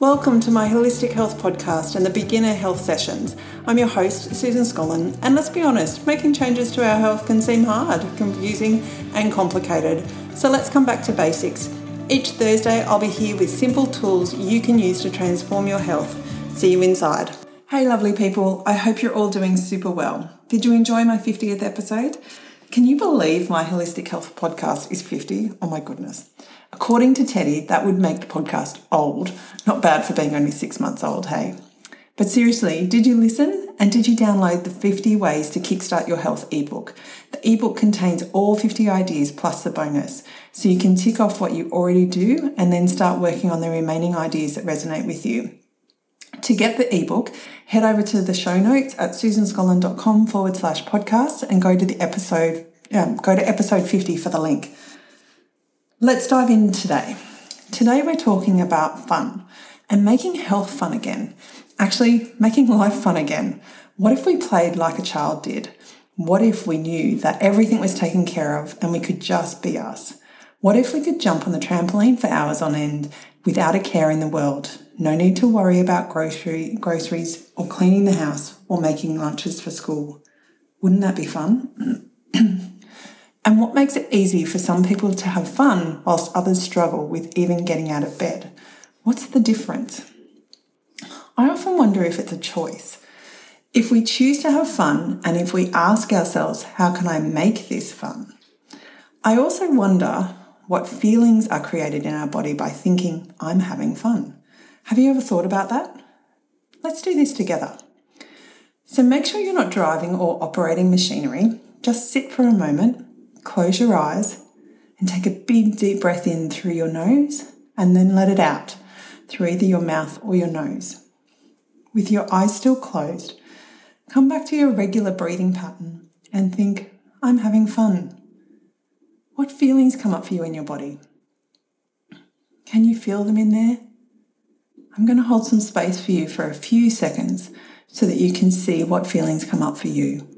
Welcome to my Holistic Health Podcast and the Beginner Health Sessions. I'm your host, Susan Scollin, and let's be honest, making changes to our health can seem hard, confusing, and complicated. So let's come back to basics. Each Thursday, I'll be here with simple tools you can use to transform your health. See you inside. Hey, lovely people, I hope you're all doing super well. Did you enjoy my 50th episode? Can you believe my Holistic Health Podcast is 50? Oh my goodness. According to Teddy, that would make the podcast old. Not bad for being only six months old, hey? But seriously, did you listen? And did you download the 50 Ways to Kickstart Your Health ebook? The ebook contains all 50 ideas plus the bonus. So you can tick off what you already do and then start working on the remaining ideas that resonate with you. To get the ebook, head over to the show notes at susanscollin.com forward slash podcast and go to the episode, um, go to episode 50 for the link. Let's dive in today. Today we're talking about fun and making health fun again. Actually, making life fun again. What if we played like a child did? What if we knew that everything was taken care of and we could just be us? What if we could jump on the trampoline for hours on end without a care in the world? No need to worry about grocery, groceries or cleaning the house or making lunches for school. Wouldn't that be fun? And what makes it easy for some people to have fun whilst others struggle with even getting out of bed? What's the difference? I often wonder if it's a choice. If we choose to have fun and if we ask ourselves, how can I make this fun? I also wonder what feelings are created in our body by thinking, I'm having fun. Have you ever thought about that? Let's do this together. So make sure you're not driving or operating machinery. Just sit for a moment close your eyes and take a big deep breath in through your nose and then let it out through either your mouth or your nose. With your eyes still closed, come back to your regular breathing pattern and think, I'm having fun. What feelings come up for you in your body? Can you feel them in there? I'm going to hold some space for you for a few seconds so that you can see what feelings come up for you.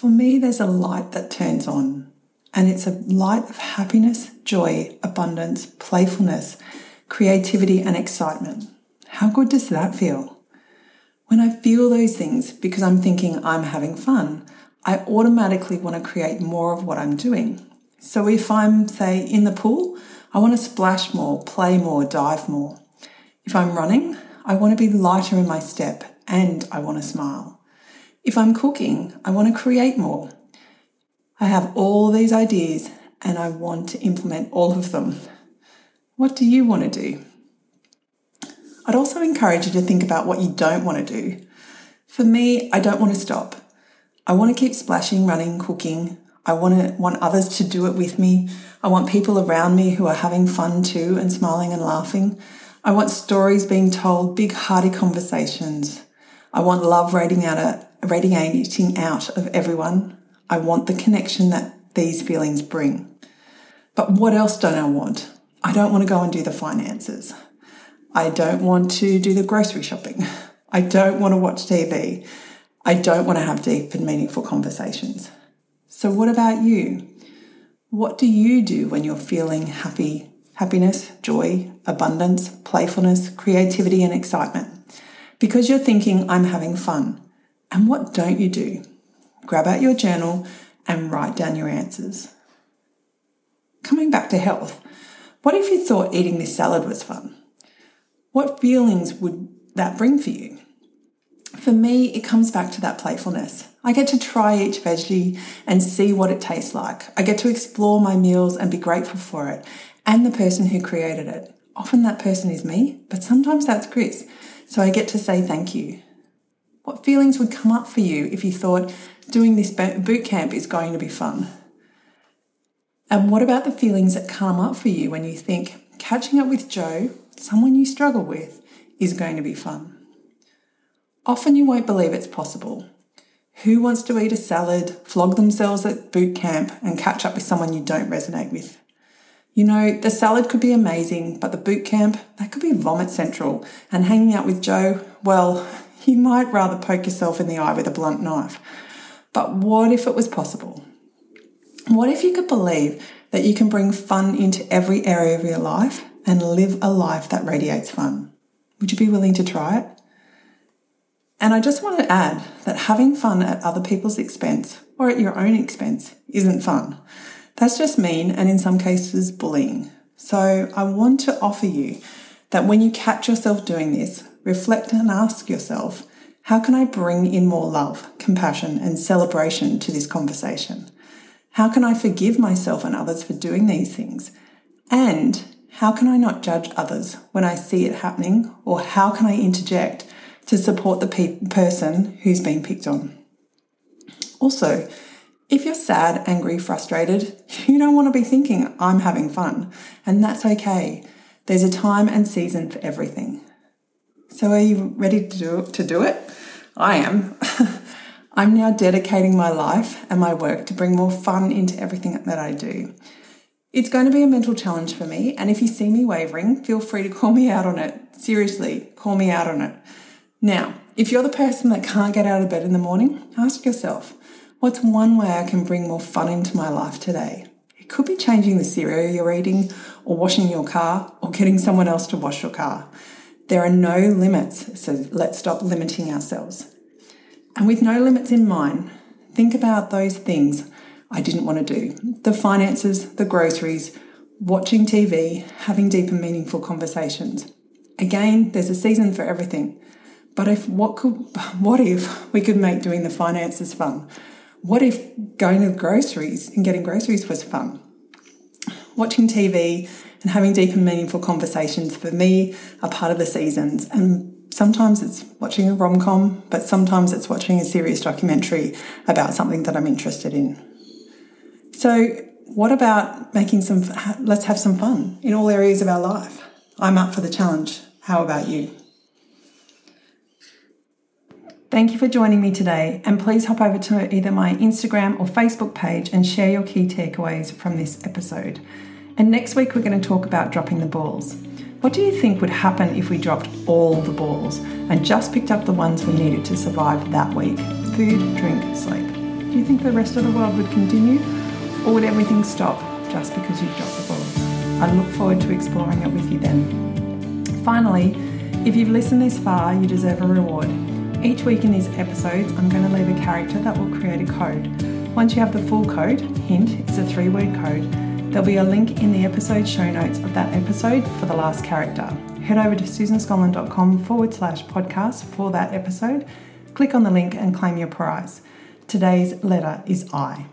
For me, there's a light that turns on, and it's a light of happiness, joy, abundance, playfulness, creativity, and excitement. How good does that feel? When I feel those things because I'm thinking I'm having fun, I automatically want to create more of what I'm doing. So if I'm, say, in the pool, I want to splash more, play more, dive more. If I'm running, I want to be lighter in my step and I want to smile. If I'm cooking, I want to create more. I have all these ideas and I want to implement all of them. What do you want to do? I'd also encourage you to think about what you don't want to do. For me, I don't want to stop. I want to keep splashing, running, cooking. I want to want others to do it with me. I want people around me who are having fun too and smiling and laughing. I want stories being told, big hearty conversations. I want love radiating out, radiating out of everyone. I want the connection that these feelings bring. But what else don't I want? I don't want to go and do the finances. I don't want to do the grocery shopping. I don't want to watch TV. I don't want to have deep and meaningful conversations. So, what about you? What do you do when you're feeling happy, happiness, joy, abundance, playfulness, creativity, and excitement? Because you're thinking, I'm having fun. And what don't you do? Grab out your journal and write down your answers. Coming back to health, what if you thought eating this salad was fun? What feelings would that bring for you? For me, it comes back to that playfulness. I get to try each veggie and see what it tastes like. I get to explore my meals and be grateful for it and the person who created it. Often that person is me, but sometimes that's Chris. So I get to say thank you. What feelings would come up for you if you thought doing this boot camp is going to be fun? And what about the feelings that come up for you when you think catching up with Joe, someone you struggle with, is going to be fun? Often you won't believe it's possible. Who wants to eat a salad, flog themselves at boot camp, and catch up with someone you don't resonate with? You know, the salad could be amazing, but the boot camp, that could be vomit central. And hanging out with Joe, well, you might rather poke yourself in the eye with a blunt knife. But what if it was possible? What if you could believe that you can bring fun into every area of your life and live a life that radiates fun? Would you be willing to try it? And I just want to add that having fun at other people's expense or at your own expense isn't fun. That's just mean and in some cases bullying. So I want to offer you that when you catch yourself doing this, reflect and ask yourself, how can I bring in more love, compassion, and celebration to this conversation? How can I forgive myself and others for doing these things? And how can I not judge others when I see it happening? Or how can I interject to support the pe- person who's been picked on? Also, if you're sad, angry, frustrated, you don't want to be thinking, I'm having fun. And that's okay. There's a time and season for everything. So, are you ready to do, to do it? I am. I'm now dedicating my life and my work to bring more fun into everything that I do. It's going to be a mental challenge for me, and if you see me wavering, feel free to call me out on it. Seriously, call me out on it. Now, if you're the person that can't get out of bed in the morning, ask yourself, what's one way I can bring more fun into my life today? It could be changing the cereal you're eating, or washing your car, or getting someone else to wash your car. There are no limits, so let's stop limiting ourselves. And with no limits in mind, think about those things I didn't want to do the finances, the groceries, watching TV, having deep and meaningful conversations. Again, there's a season for everything. But if what could what if we could make doing the finances fun? What if going to groceries and getting groceries was fun? Watching TV and having deep and meaningful conversations for me are part of the seasons and sometimes it's watching a rom com, but sometimes it's watching a serious documentary about something that I'm interested in. So, what about making some, let's have some fun in all areas of our life? I'm up for the challenge. How about you? Thank you for joining me today, and please hop over to either my Instagram or Facebook page and share your key takeaways from this episode. And next week, we're going to talk about dropping the balls. What do you think would happen if we dropped all the balls and just picked up the ones we needed to survive that week? Food, drink, sleep. Do you think the rest of the world would continue? Or would everything stop just because you've dropped the balls? I look forward to exploring it with you then. Finally, if you've listened this far, you deserve a reward. Each week in these episodes, I'm going to leave a character that will create a code. Once you have the full code, hint, it's a three word code, There'll be a link in the episode show notes of that episode for the last character. Head over to susanscollin.com forward slash podcast for that episode. Click on the link and claim your prize. Today's letter is I.